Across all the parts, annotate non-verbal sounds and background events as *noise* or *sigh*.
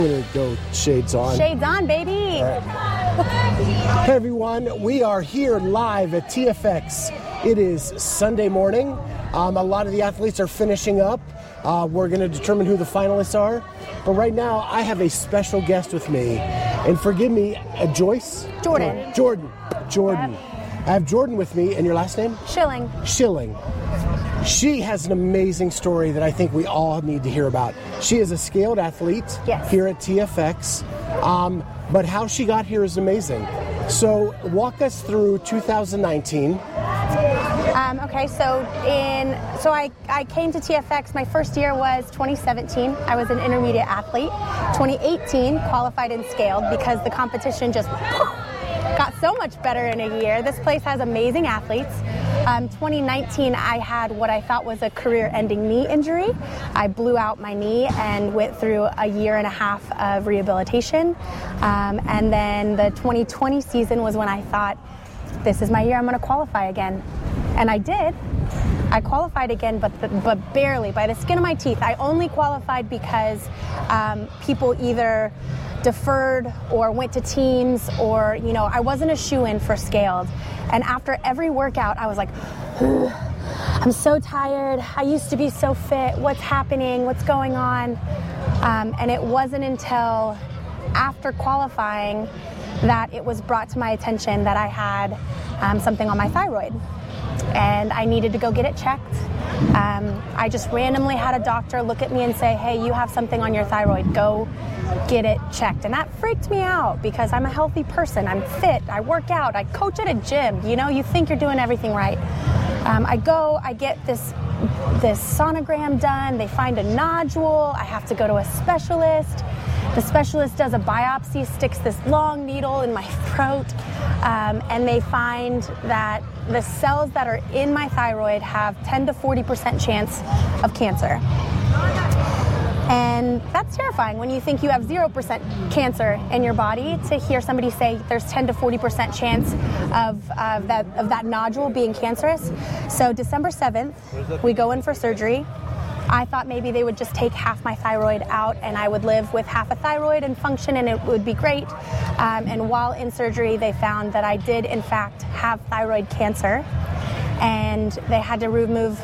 I'm gonna go shades on. Shades on, baby. Hey everyone, we are here live at TFX. It is Sunday morning. Um, a lot of the athletes are finishing up. Uh, we're going to determine who the finalists are. But right now, I have a special guest with me. And forgive me, uh, Joyce? Jordan. Jordan. Jordan. I have Jordan with me, and your last name? Schilly. Schilly. She has an amazing story that I think we all need to hear about. She is a scaled athlete Yes. here at TFX, um, but how she got here is amazing. So, walk us through 2019. Um, okay, so in so I, I came to TFX. My first year was 2017. I was an intermediate athlete. 2018 qualified and scaled because the competition just got so much better in a year. This place has amazing athletes. Um, 2019, I had what I thought was a career-ending knee injury. I blew out my knee and went through a year and a half of rehabilitation. Um, and then the 2020 season was when I thought, this is my year. I'm going to qualify again, and I did. I qualified again, but but barely by the skin of my teeth. I only qualified because um, people either deferred or went to teams, or you know, I wasn't a shoe in for scaled. And after every workout, I was like. I'm so tired. I used to be so fit. What's happening? What's going on? Um, and it wasn't until after qualifying that it was brought to my attention that I had um, something on my thyroid and I needed to go get it checked. Um, I just randomly had a doctor look at me and say, hey, you have something on your thyroid. Go get it checked. And that freaked me out because I'm a healthy person. I'm fit. I work out. I coach at a gym. You know, you think you're doing everything right. Um, I go, I get this this sonogram done. They find a nodule. I have to go to a specialist. The specialist does a biopsy, sticks this long needle in my *laughs* throat, um, and they find that the cells that are in my thyroid have 10 to 40% chance of cancer. And that's terrifying when you think you have 0% cancer in your body to hear somebody say there's 10 to 40% chance of, of, that, of that nodule being cancerous. So, December 7th, we go in for surgery. I thought maybe they would just take half my thyroid out and I would live with half a thyroid and function and it would be great. Um, and while in surgery, they found that I did, in fact, have thyroid cancer and they had to remove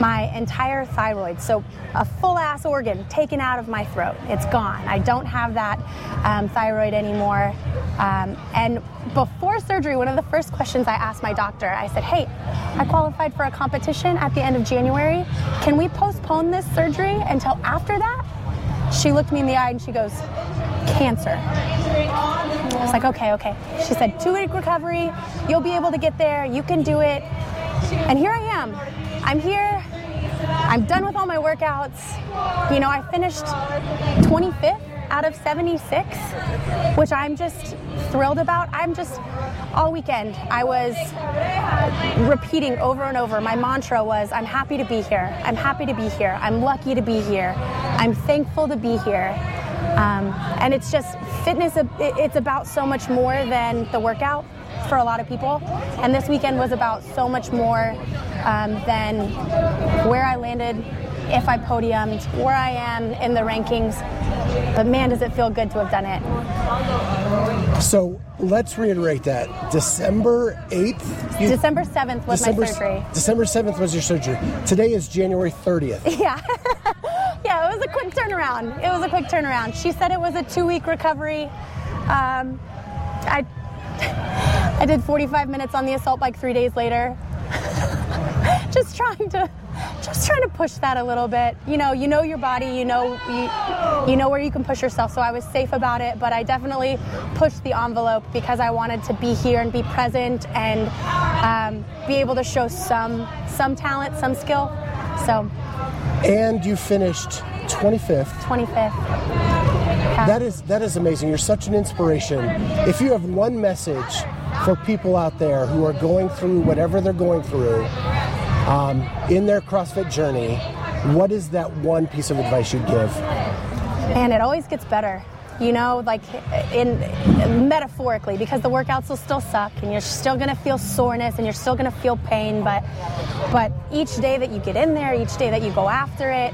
my entire thyroid. So, a full ass organ taken out of my throat. It's gone. I don't have that um, thyroid anymore. Um, and before surgery, one of the first questions I asked my doctor, I said, Hey, I qualified for a competition at the end of January. Can we postpone this surgery until after that? She looked me in the eye and she goes, Cancer. I was like, Okay, okay. She said, Two week recovery. You'll be able to get there. You can do it. And here I am. I'm here. I'm done with all my workouts. You know, I finished 25th out of 76, which I'm just thrilled about. I'm just all weekend I was repeating over and over. My mantra was I'm happy to be here. I'm happy to be here. I'm lucky to be here. I'm thankful to be here. Um, and it's just fitness, it's about so much more than the workout for a lot of people. And this weekend was about so much more um, than where I landed, if I podiumed, where I am in the rankings. But man, does it feel good to have done it. So, let's reiterate that. December 8th? you- December 7th was December, my surgery. December 7th was your surgery. Today is January 30th. *laughs* Yeah. Was a quick turnaround. It was a quick turnaround. She said it was a two week recovery. Um, I, *laughs* I did 45 minutes on the assault bike three days later. *laughs* just trying to just trying to push that a little bit. You know, you know your body, you know you, you know where you can push yourself. So I was safe about it, but I definitely pushed the envelope because I wanted to be here and be present and um, be able to show some some talent, some skill. So And you finished 25th. 25th. That is that is amazing. You're such an inspiration. If you have one message for people out there who are going through whatever they're going through um, in their CrossFit journey, what is that one piece of advice you'd give? And it always gets better. You know, like in metaphorically, because the workouts will still suck, and you're still gonna feel soreness, and you're still gonna feel pain. But, but each day that you get in there, each day that you go after it,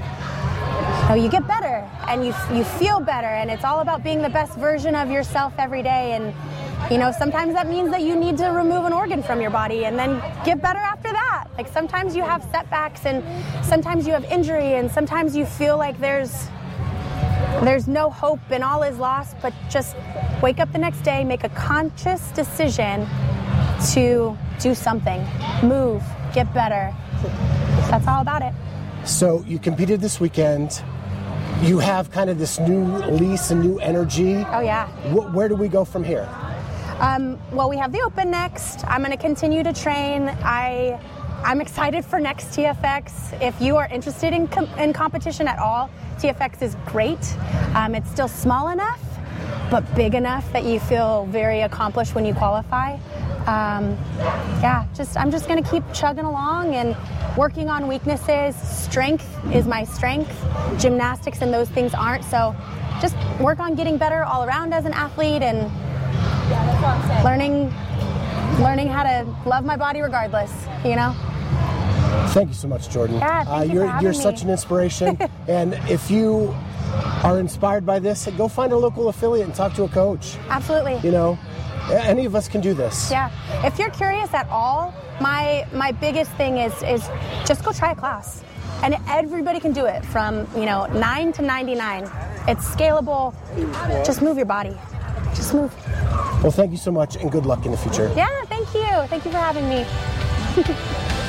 know, you get better and you you feel better, and it's all about being the best version of yourself every day. And you know, sometimes that means that you need to remove an organ from your body and then get better after that. Like sometimes you have setbacks, and sometimes you have injury, and sometimes you feel like there's there's no hope and all is lost, but just wake up the next day, make a conscious decision to do something, move, get better. That's all about it. So you competed this weekend. You have kind of this new lease and new energy. Oh, yeah. Wh- where do we go from here? Um, well, we have the Open next. I'm going to continue to train. I, I'm excited for next TFX. If you are interested in, com- in competition at all, TFX is great. Um, it's still small enough, but big enough that you feel very accomplished when you qualify. Um, yeah, just I'm just going to keep chugging along and working on weaknesses. Strength is my strength. Gymnastics and those things aren't. So just work on getting better all around as an athlete and learning learning how to love my body regardless, you know? Thank you so much, Jordan. Yeah, thank uh, you you're for having you're me. such an inspiration. *laughs* and if you are inspired by this, go find a local affiliate and talk to a coach. Absolutely. You know, any of us can do this. Yeah. If you're curious at all, my my biggest thing is is just go try a class. And everybody can do it from, you know, 9 to 99. It's scalable. Just move your body. Just move. Well, thank you so much, and good luck in the future. Yeah, thank you. Thank you for having me. *laughs*